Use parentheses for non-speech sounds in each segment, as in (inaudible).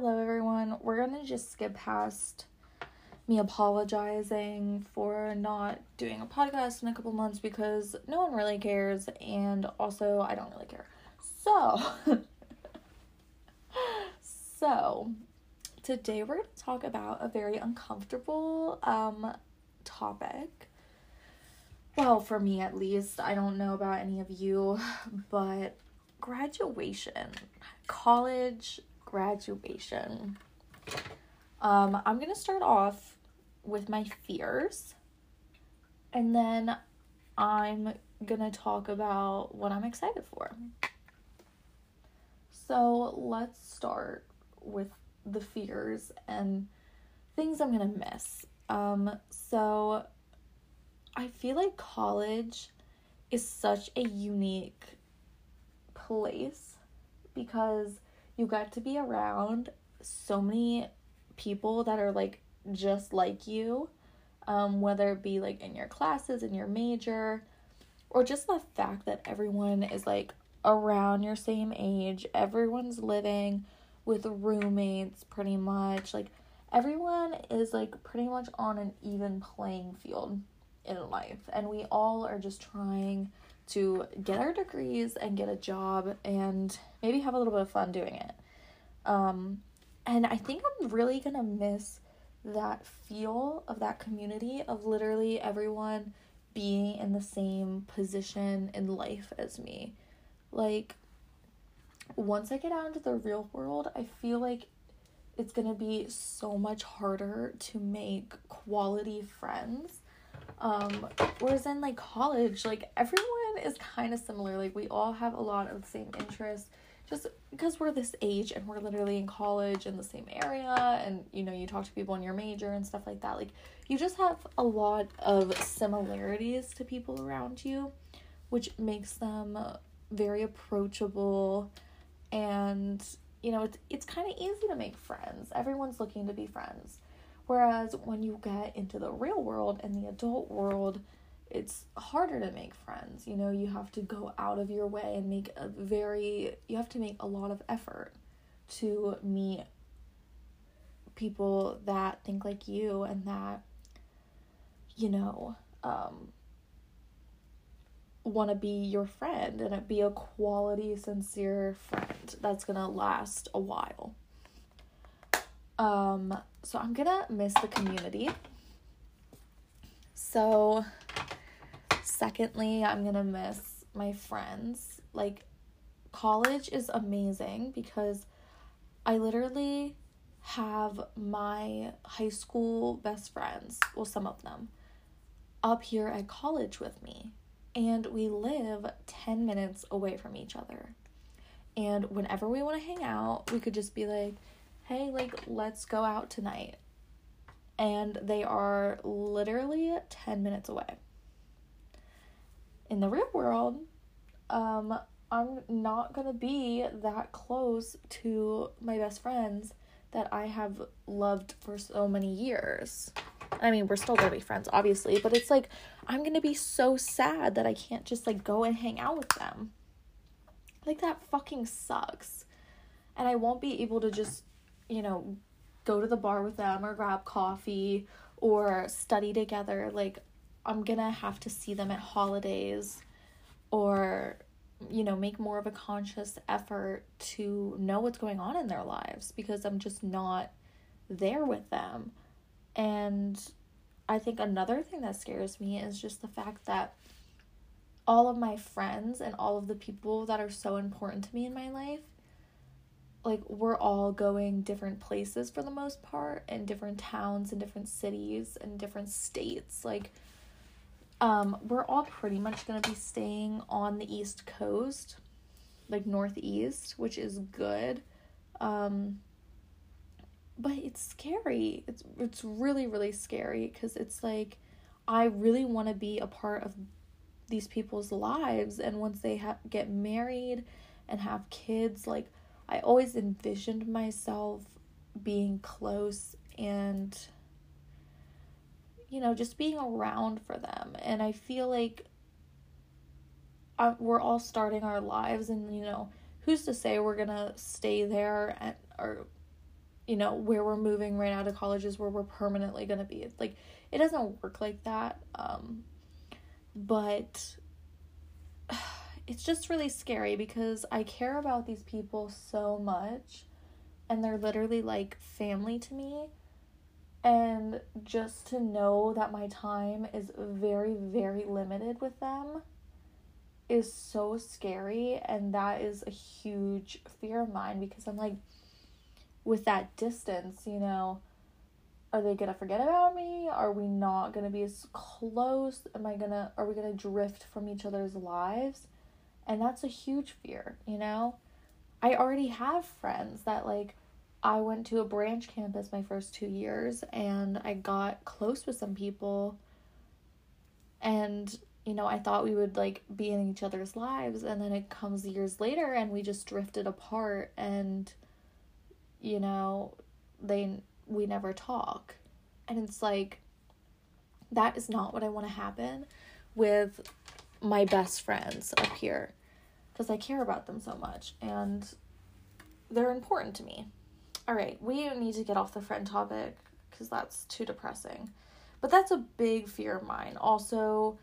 hello everyone. We're gonna just skip past me apologizing for not doing a podcast in a couple months because no one really cares, and also I don't really care. So, (laughs) so today we're gonna talk about a very uncomfortable um topic. Well, for me at least, I don't know about any of you, but graduation, college graduation. Um, I'm gonna start off with my fears, and then I'm gonna talk about what I'm excited for. So let's start with the fears and things I'm gonna miss. Um, so I feel like college is such a unique place because you got to be around so many people that are like just like you um, whether it be like in your classes in your major or just the fact that everyone is like around your same age everyone's living with roommates pretty much like everyone is like pretty much on an even playing field in life and we all are just trying to get our degrees and get a job and maybe have a little bit of fun doing it. Um, and I think I'm really gonna miss that feel of that community of literally everyone being in the same position in life as me. Like, once I get out into the real world, I feel like it's gonna be so much harder to make quality friends um, whereas in like college, like everyone is kind of similar. Like we all have a lot of the same interests. Just because we're this age and we're literally in college in the same area and you know you talk to people in your major and stuff like that like you just have a lot of similarities to people around you which makes them very approachable and you know it's it's kind of easy to make friends. Everyone's looking to be friends Whereas when you get into the real world and the adult world, it's harder to make friends. You know, you have to go out of your way and make a very, you have to make a lot of effort to meet people that think like you and that, you know, um, want to be your friend and be a quality, sincere friend that's gonna last a while. Um, so I'm gonna miss the community. So, secondly, I'm gonna miss my friends. Like, college is amazing because I literally have my high school best friends, well, some of them, up here at college with me. And we live 10 minutes away from each other. And whenever we want to hang out, we could just be like, hey, like, let's go out tonight. And they are literally 10 minutes away. In the real world, um, I'm not gonna be that close to my best friends that I have loved for so many years. I mean, we're still gonna be friends, obviously, but it's like I'm gonna be so sad that I can't just like go and hang out with them. Like, that fucking sucks. And I won't be able to just you know, go to the bar with them or grab coffee or study together. Like, I'm gonna have to see them at holidays or, you know, make more of a conscious effort to know what's going on in their lives because I'm just not there with them. And I think another thing that scares me is just the fact that all of my friends and all of the people that are so important to me in my life like we're all going different places for the most part in different towns and different cities and different states like um we're all pretty much going to be staying on the east coast like northeast which is good um but it's scary. It's it's really really scary cuz it's like I really want to be a part of these people's lives and once they ha- get married and have kids like I always envisioned myself being close and you know just being around for them and I feel like I, uh, we're all starting our lives and you know who's to say we're gonna stay there and or you know, where we're moving right out of college is where we're permanently going to be. Like, it doesn't work like that. Um, but it's just really scary because I care about these people so much and they're literally like family to me. And just to know that my time is very, very limited with them is so scary. And that is a huge fear of mine because I'm like, with that distance, you know, are they gonna forget about me? Are we not gonna be as close? Am I gonna are we gonna drift from each other's lives? And that's a huge fear, you know? I already have friends that like I went to a branch campus my first 2 years and I got close with some people and you know, I thought we would like be in each other's lives and then it comes years later and we just drifted apart and you know, they we never talk. And it's like that is not what I want to happen with my best friends up here because I care about them so much and they're important to me. All right, we need to get off the friend topic because that's too depressing. But that's a big fear of mine. Also,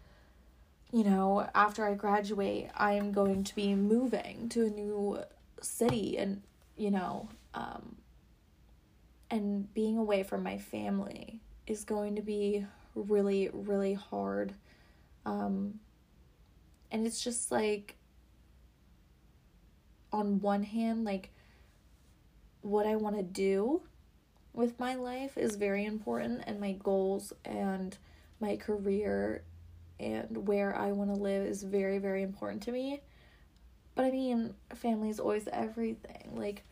you know, after I graduate, I am going to be moving to a new city and, you know, um, and being away from my family is going to be really, really hard. Um, and it's just like, on one hand, like, what I want to do with my life is very important, and my goals and my career and where I want to live is very, very important to me. But I mean, family is always everything. Like,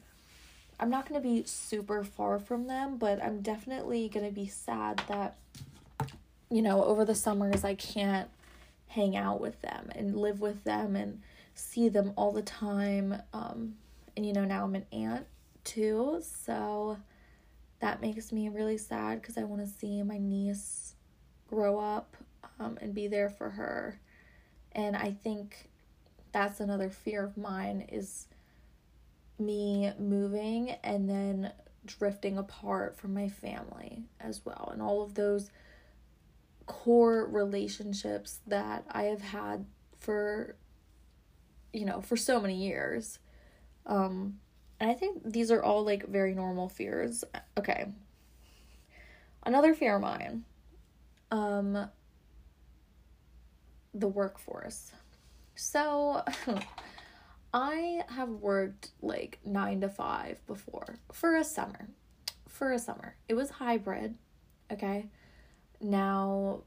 I'm not going to be super far from them, but I'm definitely going to be sad that, you know, over the summers I can't hang out with them and live with them and see them all the time. Um, and, you know, now I'm an aunt too, so that makes me really sad because I want to see my niece grow up um, and be there for her. And I think that's another fear of mine is me moving and then drifting apart from my family as well and all of those core relationships that I have had for you know for so many years um and I think these are all like very normal fears okay another fear of mine um the workforce so (laughs) I have worked like nine to five before for a summer. For a summer. It was hybrid, okay? Now,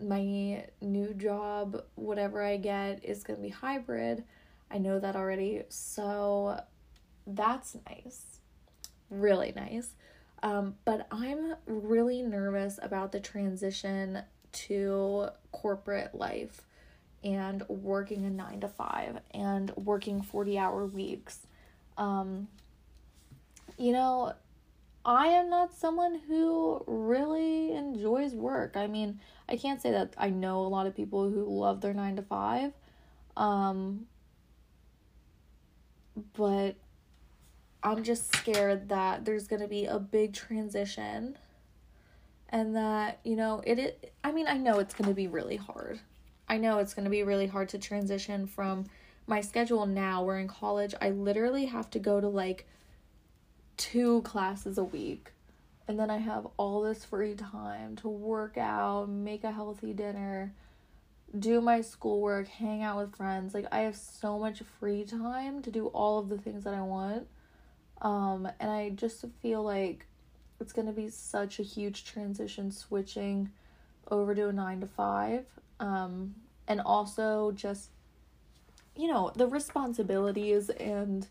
my new job, whatever I get, is gonna be hybrid. I know that already. So that's nice. Really nice. Um, but I'm really nervous about the transition to corporate life and working a nine to five and working 40 hour weeks. Um, you know, I am not someone who really enjoys work. I mean, I can't say that I know a lot of people who love their nine to five. Um, but I'm just scared that there's going to be a big transition and that, you know, it, it I mean, I know it's going to be really hard. I know it's going to be really hard to transition from my schedule now. We're in college. I literally have to go to like two classes a week. And then I have all this free time to work out, make a healthy dinner, do my schoolwork, hang out with friends. Like I have so much free time to do all of the things that I want. Um and I just feel like it's going to be such a huge transition switching over to a 9 to 5 um, and also just you know the responsibilities and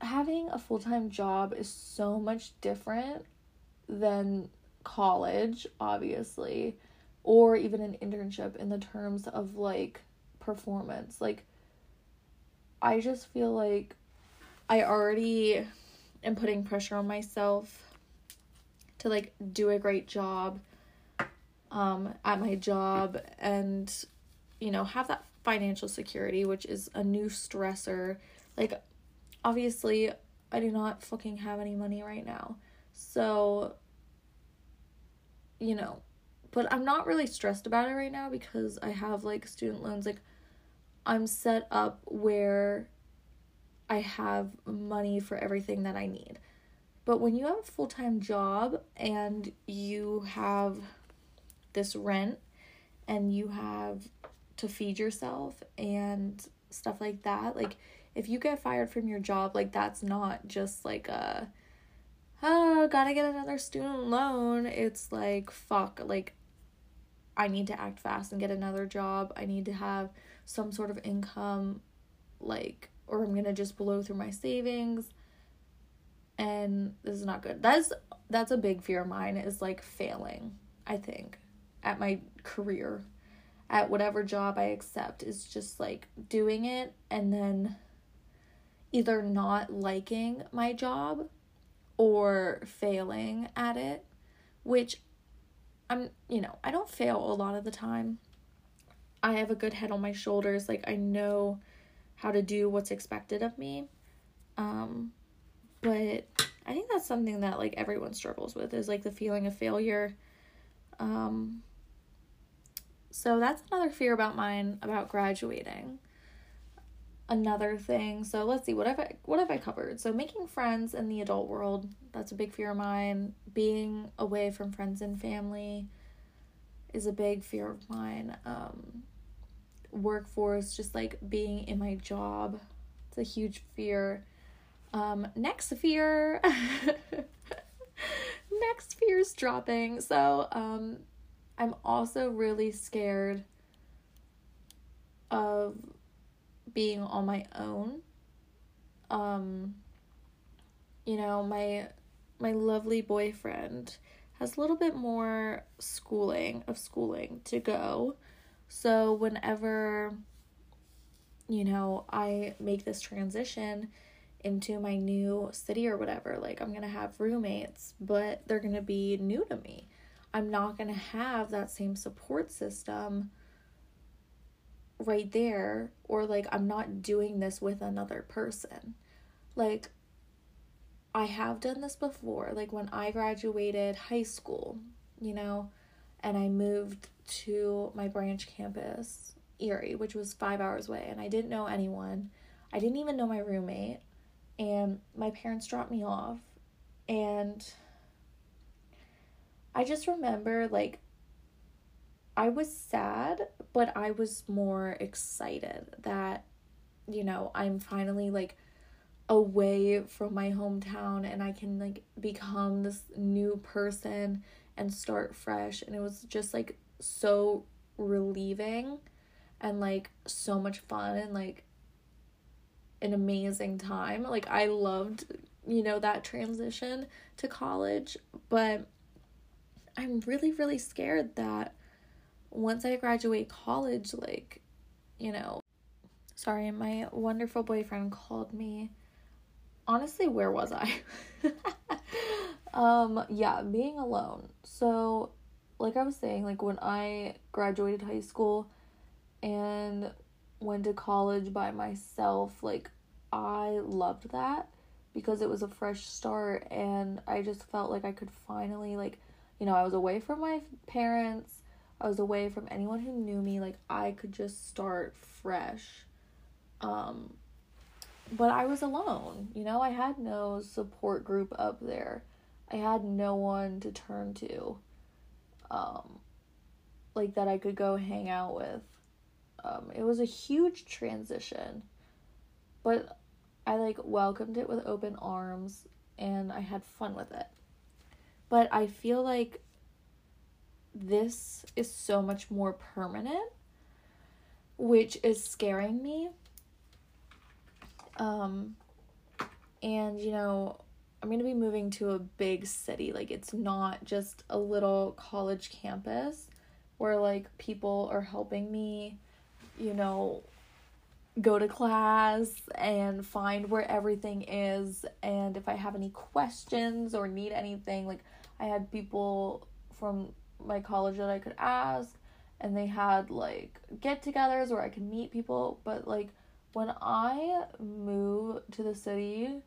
having a full-time job is so much different than college obviously or even an internship in the terms of like performance like i just feel like i already am putting pressure on myself to like do a great job um, at my job and, you know, have that financial security, which is a new stressor. Like, obviously, I do not fucking have any money right now. So, you know, but I'm not really stressed about it right now because I have like student loans. Like, I'm set up where I have money for everything that I need. But when you have a full time job and you have this rent and you have to feed yourself and stuff like that, like if you get fired from your job, like that's not just like a oh, gotta get another student loan. It's like fuck, like I need to act fast and get another job. I need to have some sort of income like or I'm gonna just blow through my savings and this is not good. That's that's a big fear of mine is like failing, I think, at my career. At whatever job I accept is just like doing it and then either not liking my job or failing at it, which I'm, you know, I don't fail a lot of the time. I have a good head on my shoulders. Like I know how to do what's expected of me. Um, but I think that's something that like everyone struggles with is like the feeling of failure. Um, so that's another fear about mine about graduating. Another thing. So let's see what have I what have I covered? So making friends in the adult world, that's a big fear of mine. Being away from friends and family is a big fear of mine. Um, workforce, just like being in my job. It's a huge fear. Um, next fear. (laughs) next fear is dropping. So, um, I'm also really scared of being on my own. Um, you know, my my lovely boyfriend has a little bit more schooling of schooling to go. So whenever you know, I make this transition into my new city or whatever, like I'm going to have roommates, but they're going to be new to me. I'm not going to have that same support system right there or like I'm not doing this with another person. Like I have done this before, like when I graduated high school, you know, and I moved to my branch campus, Erie, which was five hours away, and I didn't know anyone. I didn't even know my roommate, and my parents dropped me off, and I just remember like I was sad, but I was more excited that, you know, I'm finally like away from my hometown and I can like become this new person and start fresh. And it was just like so relieving and like so much fun and like an amazing time. Like I loved, you know, that transition to college, but I'm really really scared that once I graduate college like, you know, sorry, my wonderful boyfriend called me. Honestly, where was I? (laughs) um yeah, being alone. So like I was saying, like when I graduated high school and went to college by myself, like I loved that because it was a fresh start and I just felt like I could finally like you know, I was away from my parents, I was away from anyone who knew me, like I could just start fresh. Um but I was alone, you know, I had no support group up there. I had no one to turn to um, like that I could go hang out with. Um, it was a huge transition, but I like welcomed it with open arms and I had fun with it. But I feel like this is so much more permanent, which is scaring me. Um, and you know, I'm going to be moving to a big city. Like, it's not just a little college campus where, like, people are helping me, you know, go to class and find where everything is. And if I have any questions or need anything, like, I had people from my college that I could ask, and they had, like, get togethers where I could meet people. But, like, when I move to the city,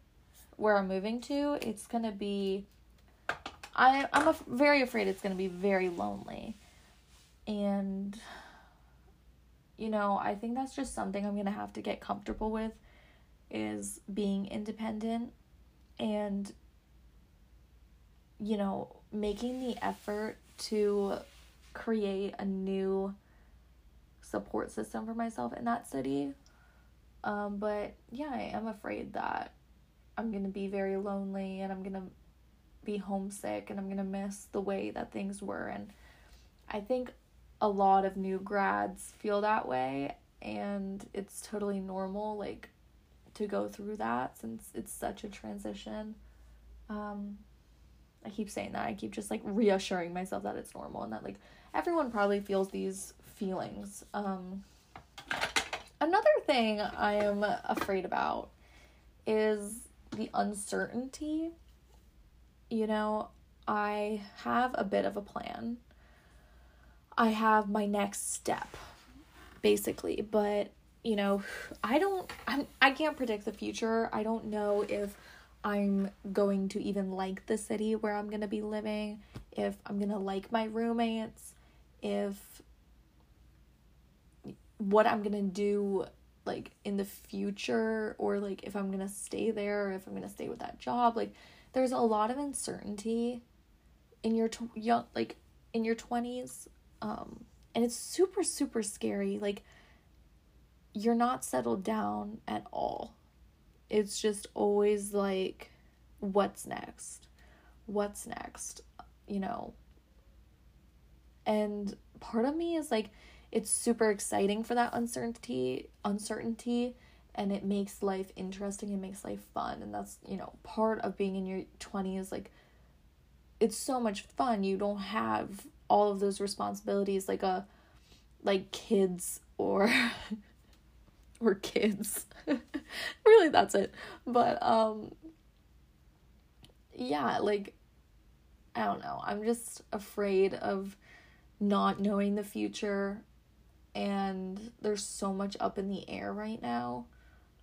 where I'm moving to, it's to be I I'm af- very afraid it's to be very lonely. And you know, I think that's just something I'm to have to get comfortable with is being independent and you know, making the effort to create a new support system for myself in that city. Um, but yeah, I am afraid that I'm gonna be very lonely and I'm gonna be homesick and I'm gonna miss the way that things were. And I think a lot of new grads feel that way, and it's totally normal, like, to go through that since it's such a transition. Um, I keep saying that. I keep just like reassuring myself that it's normal and that like everyone probably feels these feelings. Um, another thing I am afraid about is the uncertainty. You know, I have a bit of a plan. I have my next step basically, but you know, I don't I'm I can't predict the future. I don't know if I'm going to even like the city where I'm going to be living, if I'm going to like my roommates, if what I'm going to do like in the future or like if I'm going to stay there or if I'm going to stay with that job. Like there's a lot of uncertainty in your tw- young like in your 20s um and it's super super scary like you're not settled down at all it's just always like what's next? What's next? You know? And part of me is like it's super exciting for that uncertainty uncertainty and it makes life interesting and makes life fun and that's you know part of being in your 20s like it's so much fun. You don't have all of those responsibilities like a like kids or (laughs) (laughs) or kids. (laughs) really that's it. But um yeah, like I don't know. I'm just afraid of not knowing the future and there's so much up in the air right now.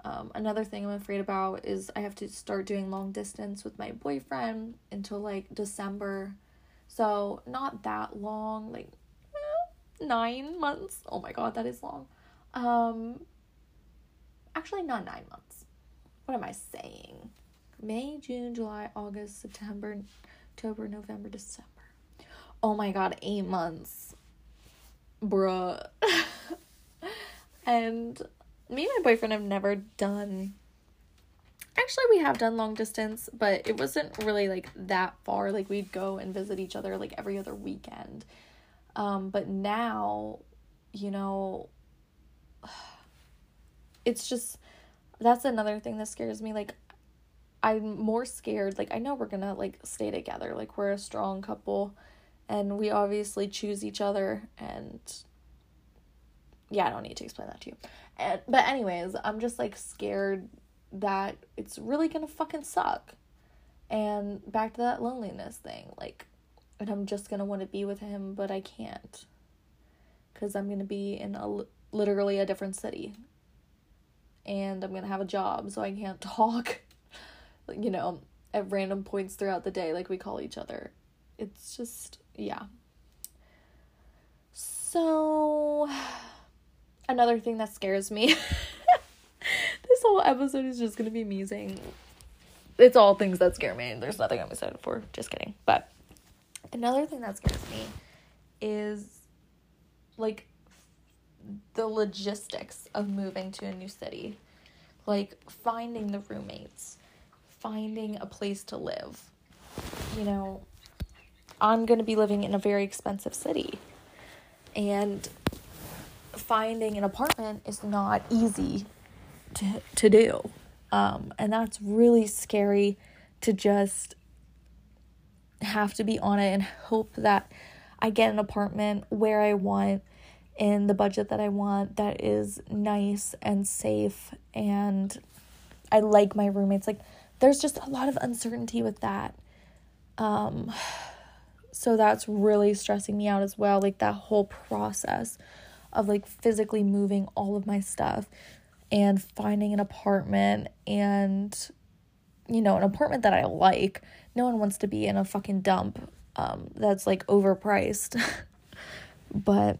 Um, another thing I'm afraid about is I have to start doing long distance with my boyfriend until like December. So, not that long, like nine months. Oh my god, that is long. Um, actually not nine months. What am I saying? May, June, July, August, September, October, November, December. Oh my god, eight months. Bruh. (laughs) and me and my boyfriend have never done actually we have done long distance but it wasn't really like that far like we'd go and visit each other like every other weekend um but now you know it's just that's another thing that scares me like i'm more scared like i know we're gonna like stay together like we're a strong couple and we obviously choose each other and yeah i don't need to explain that to you. And, but anyways i'm just like scared that it's really gonna fucking suck. And back to that loneliness thing like and i'm just gonna want to be with him but i can't. Because i'm gonna be in a literally a different city and I'm gonna have a job, so I can't (laughs) talk, you know, at random points throughout the day like we call each other. It's just, yeah. So, (sighs) another thing that scares me. (laughs) this whole episode is just gonna be me saying it's all things that scare me. There's nothing I'm excited for. Just kidding. But another thing that scares me is like the logistics of moving to a new city. Like finding the roommates, finding a place to live. You know, I'm going to be living in a very expensive city. And finding an apartment is not easy to to do. Um, and that's really scary to just have to be on it and hope that I get an apartment where I want in the budget that I want that is nice and safe and I like my roommates. Like there's just a lot of uncertainty with that. Um so that's really stressing me out as well, like that whole process of like physically moving all of my stuff and finding an apartment and you know, an apartment that I like. No one wants to be in a fucking dump um, that's like overpriced. (laughs) but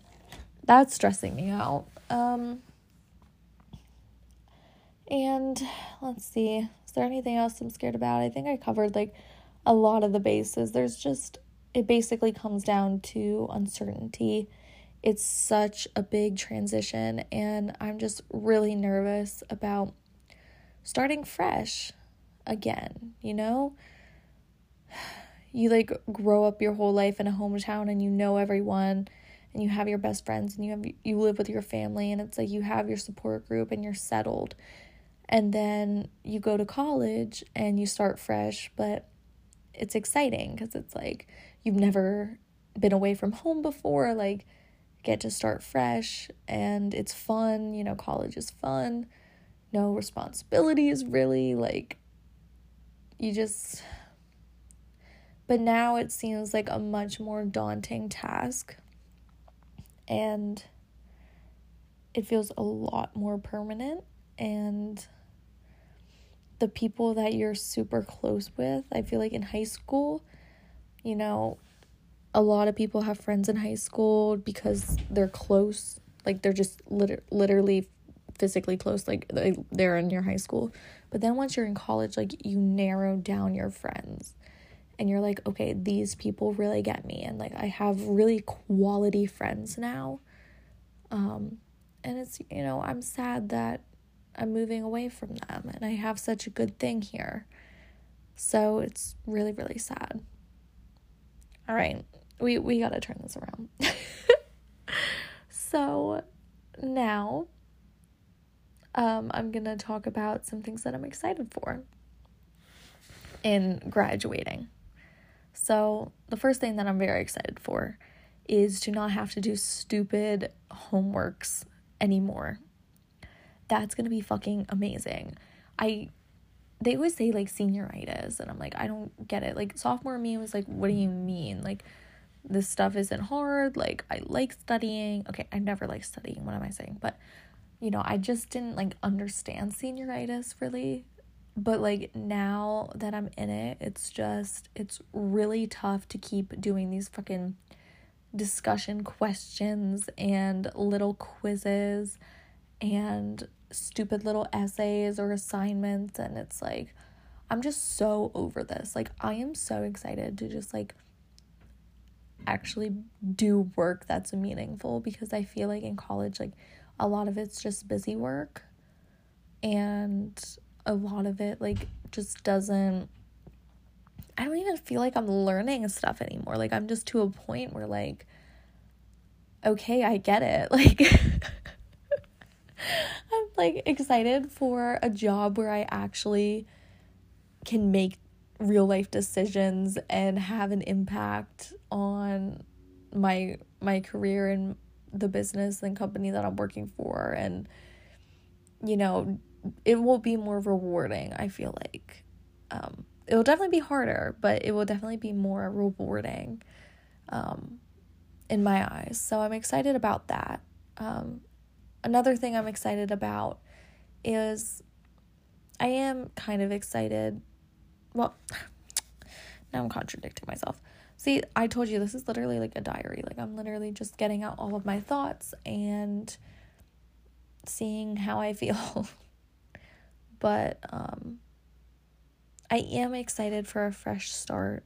that's stressing me out. Um, and let's see, is there anything else I'm scared about? I think I covered like a lot of the bases. There's just, it basically comes down to uncertainty. It's such a big transition, and I'm just really nervous about starting fresh again, you know? (sighs) You like grow up your whole life in a hometown and you know everyone and you have your best friends and you have you live with your family and it's like you have your support group and you're settled. And then you go to college and you start fresh, but it's exciting because it's like you've never been away from home before, like get to start fresh and it's fun, you know, college is fun. No responsibilities really like you just but now it seems like a much more daunting task and it feels a lot more permanent. And the people that you're super close with i feel like in high school you know a lot of people have friends in high school because they're close like they're just lit- literally physically close like they, they're in your high school. But then once you're in college like you narrow down your friends and you're like, okay, these people really get me. And like, I have really quality friends now. Um, and it's, you know, I'm sad that I'm moving away from them and I have such a good thing here. So it's really, really sad. All right, we, we got to turn this around. (laughs) so now um, I'm going to talk about some things that I'm excited for in graduating. So, the first thing that I'm very excited for is to not have to do stupid homeworks anymore. That's going to be fucking amazing. I they always say like senioritis and I'm like I don't get it. Like sophomore me was like what do you mean? Like this stuff isn't hard. Like I like studying. Okay, I never like studying. What am I saying? But you know, I just didn't like understand senioritis really but like now that I'm in it, it's just it's really tough to keep doing these fucking discussion questions and little quizzes and stupid little essays or assignments and it's like I'm just so over this. Like I am so excited to just like actually do work that's meaningful because I feel like in college like a lot of it's just busy work and a lot of it like just doesn't I don't even feel like I'm learning stuff anymore. Like I'm just to a point where like okay, I get it. (laughs) Like I'm like excited for a job where I actually can make real life decisions and have an impact on my my career and the business and company that I'm working for and you know it will be more rewarding, I feel like. Um, it will definitely be harder, but it will definitely be more rewarding um, in my eyes. So I'm excited about that. Um, another thing I'm excited about is I am kind of excited. Well, (laughs) now I'm contradicting myself. See, I told you this is literally like a diary. Like, I'm literally just getting out all of my thoughts and seeing how I feel. (laughs) but um, I am excited for a fresh start.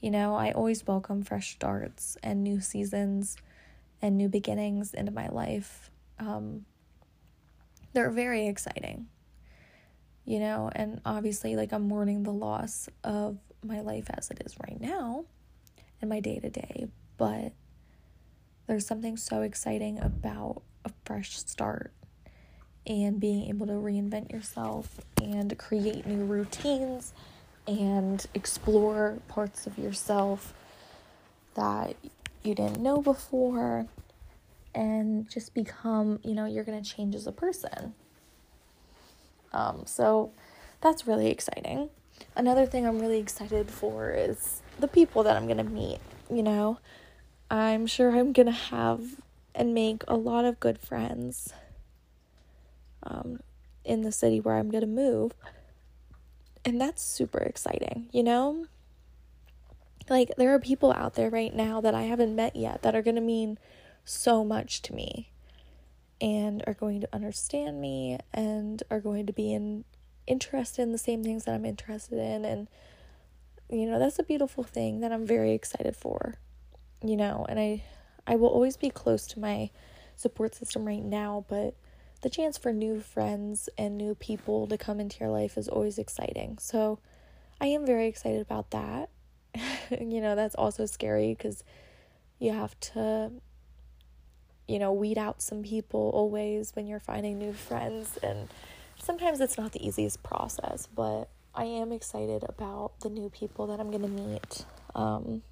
You know, I always welcome fresh starts and new seasons and new beginnings into my life. Um, they're very exciting, you know, and obviously, like, I'm mourning the loss of my life as it is right now and my day to day, but there's something so exciting about a fresh start and being able to reinvent yourself and create new routines and explore parts of yourself that you didn't know before and just become, you know, you're going to change as a person. Um, so that's really exciting. Another thing I'm really excited for is the people that I'm going to meet, you know. I'm sure I'm going to have and make a lot of good friends um, in the city where I'm going to move. and that's super exciting, you know? Like, there are people out there right now that I haven't met yet that are going to mean so much to me and are going to understand me and are going to be in interested in the same things that I'm interested in and you know that's a beautiful thing that I'm very excited for you know and I I will always be close to my support system right now but the chance for new friends and new people to come into your life is always exciting so I am very excited about that (laughs) you know that's also scary cuz you have to you know weed out some people always when you're finding new friends and sometimes it's not the easiest process, but I am excited about the new people that I'm going to meet. Um,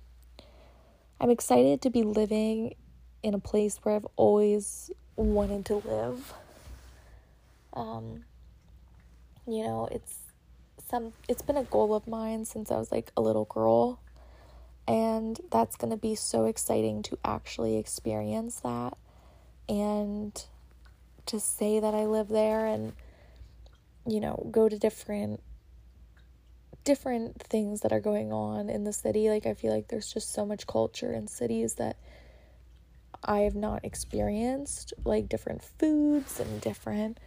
I'm excited to be living in a place where I've always wanted to live. Um, you know, it's some it's been a goal of mine since I was like a little girl. And that's going to be so exciting to actually experience that and to say that I live there and you know, go to different different things that are going on in the city. Like I feel like there's just so much culture in cities that I have not experienced, like different foods and different,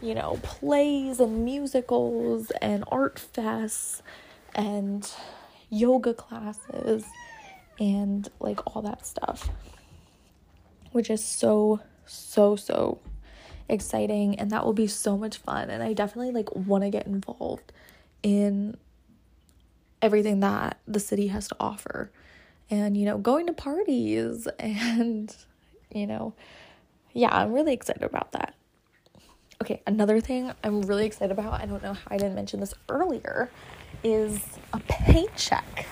you know, plays and musicals and art fests and yoga classes and like all that stuff. Which is so so so exciting and that will be so much fun and I definitely like want to get involved in everything that the city has to offer. And you know, going to parties (laughs) and you know, yeah, I'm really excited about that. Okay, another thing I'm really excited about, I don't know how I didn't mention this earlier, is a paycheck.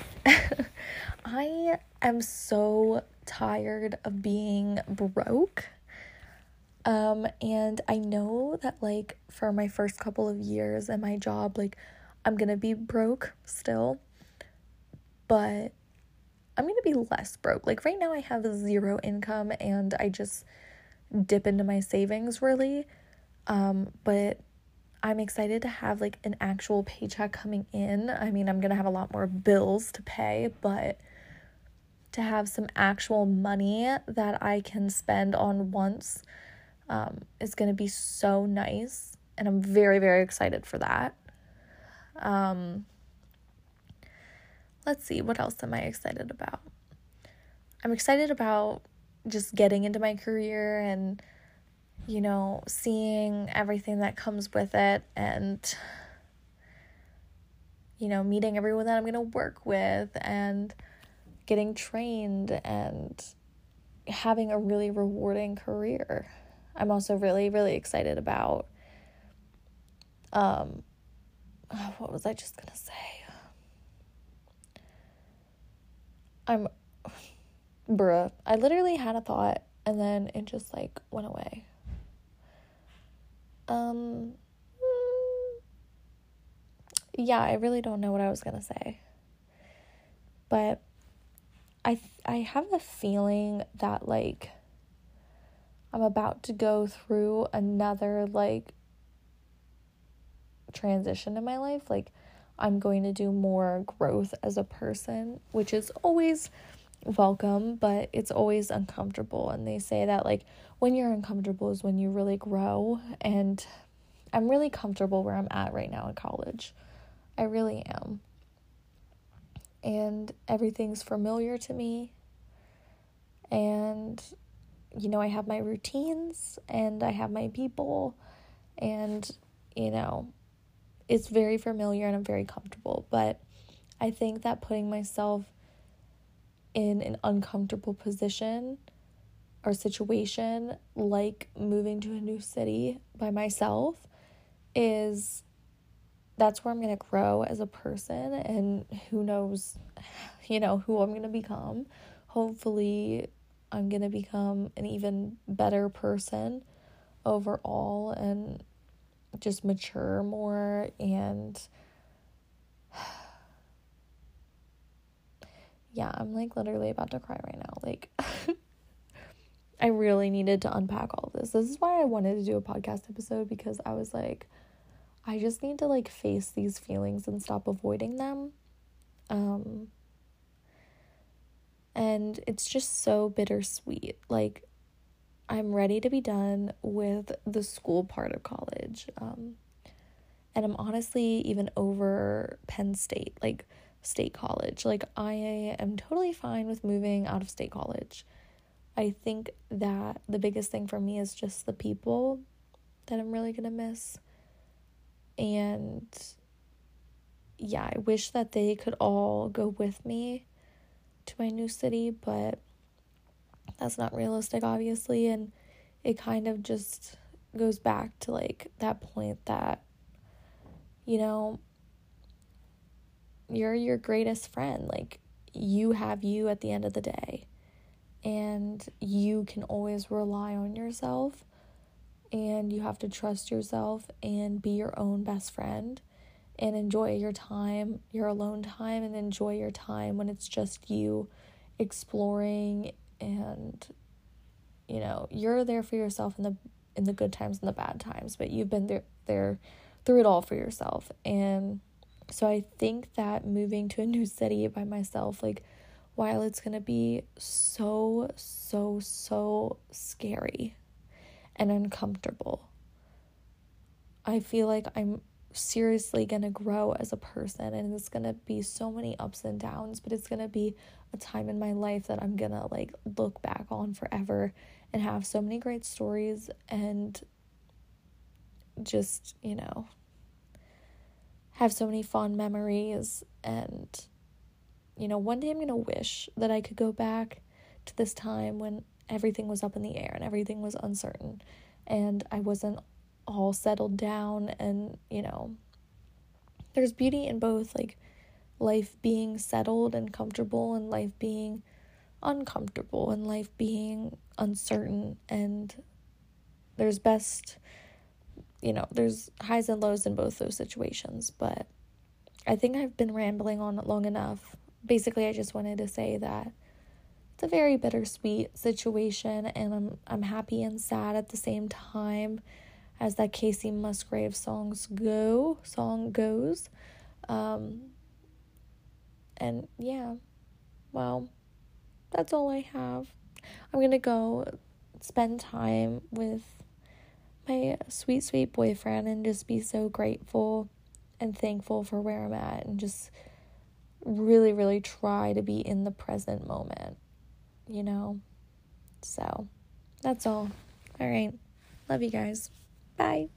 (laughs) I am so tired of being broke um, and I know that, like, for my first couple of years at my job, like, I'm gonna be broke still, but I'm gonna be less broke. Like, right now, I have zero income and I just dip into my savings really. Um, but I'm excited to have like an actual paycheck coming in. I mean, I'm gonna have a lot more bills to pay, but to have some actual money that I can spend on once um, is going to be so nice. And I'm very, very excited for that. Um, let's see, what else am I excited about? I'm excited about just getting into my career and, you know, seeing everything that comes with it and, you know, meeting everyone that I'm going to work with and getting trained and having a really rewarding career. I'm also really, really excited about. Um, (sighs) what was I just gonna say? I'm, (sighs) bruh. I literally had a thought and then it just like went away. Um, yeah, I really don't know what I was gonna say, but I I have a feeling that like I'm about to go through another like transition in my life. Like, I'm going to do more growth as a person, which is always welcome, but it's always uncomfortable. And they say that, like, when you're uncomfortable is when you really grow. And I'm really comfortable where I'm at right now in college. I really am. And everything's familiar to me. And you know, I have my routines and I have my people, and, you know, it's very familiar and I'm very comfortable. But I think that putting myself in an uncomfortable position or situation, like moving to a new city by myself, is that's where I'm going to grow as a person and who knows (laughs) you know who I'm going to become. Hopefully I'm going to become an even better person overall and just mature more and yeah, I'm like literally about to cry right now. Like (laughs) I really needed to unpack all this. This is why I wanted to do a podcast episode because I was like I just need to like face these feelings and stop avoiding them. Um and it's just so bittersweet. Like I'm ready to be done with the school part of college. Um and I'm honestly even over Penn State, like state college. Like I am totally fine with moving out of state college. I think that the biggest thing for me is just the people that I'm really going to miss. And yeah, I wish that they could all go with me to my new city, but that's not realistic, obviously. And it kind of just goes back to like that point that, you know, you're your greatest friend. Like, you have you at the end of the day. And you can always rely on yourself. And you have to trust yourself and be your own best friend. And enjoy your time, your alone time, and enjoy your time when it's just you exploring and you know you're there for yourself in the in the good times and the bad times but you've been there there through it all for yourself. And so i think that moving to a new city by myself like while it's to be so, so, so scary and uncomfortable, I feel like I'm seriously to grow as a person and it's to be so many ups and downs, but it's to be a time in my life that I'm to like look back on forever and have so many great stories and just, you know, have so many fond memories and you know, one day I'm going to wish that I could go back to this time when everything was up in the air and everything was uncertain and I wasn't all settled down and, you know, there's beauty in both like life being settled and comfortable and life being uncomfortable and life being uncertain and there's best you know, there's highs and lows in both those situations, but I think I've been rambling on long enough basically, I just wanted to say that it's a very bittersweet situation, and I'm I'm happy and sad at the same time, as that Kacey Musgrave songs go song goes, um, and yeah, well, that's all I have. I'm gonna go spend time with my sweet sweet boyfriend and just be so grateful and thankful for where I'm at and just really, really try to be in the present moment, you know? So that's all. All right. Love you guys. Bye.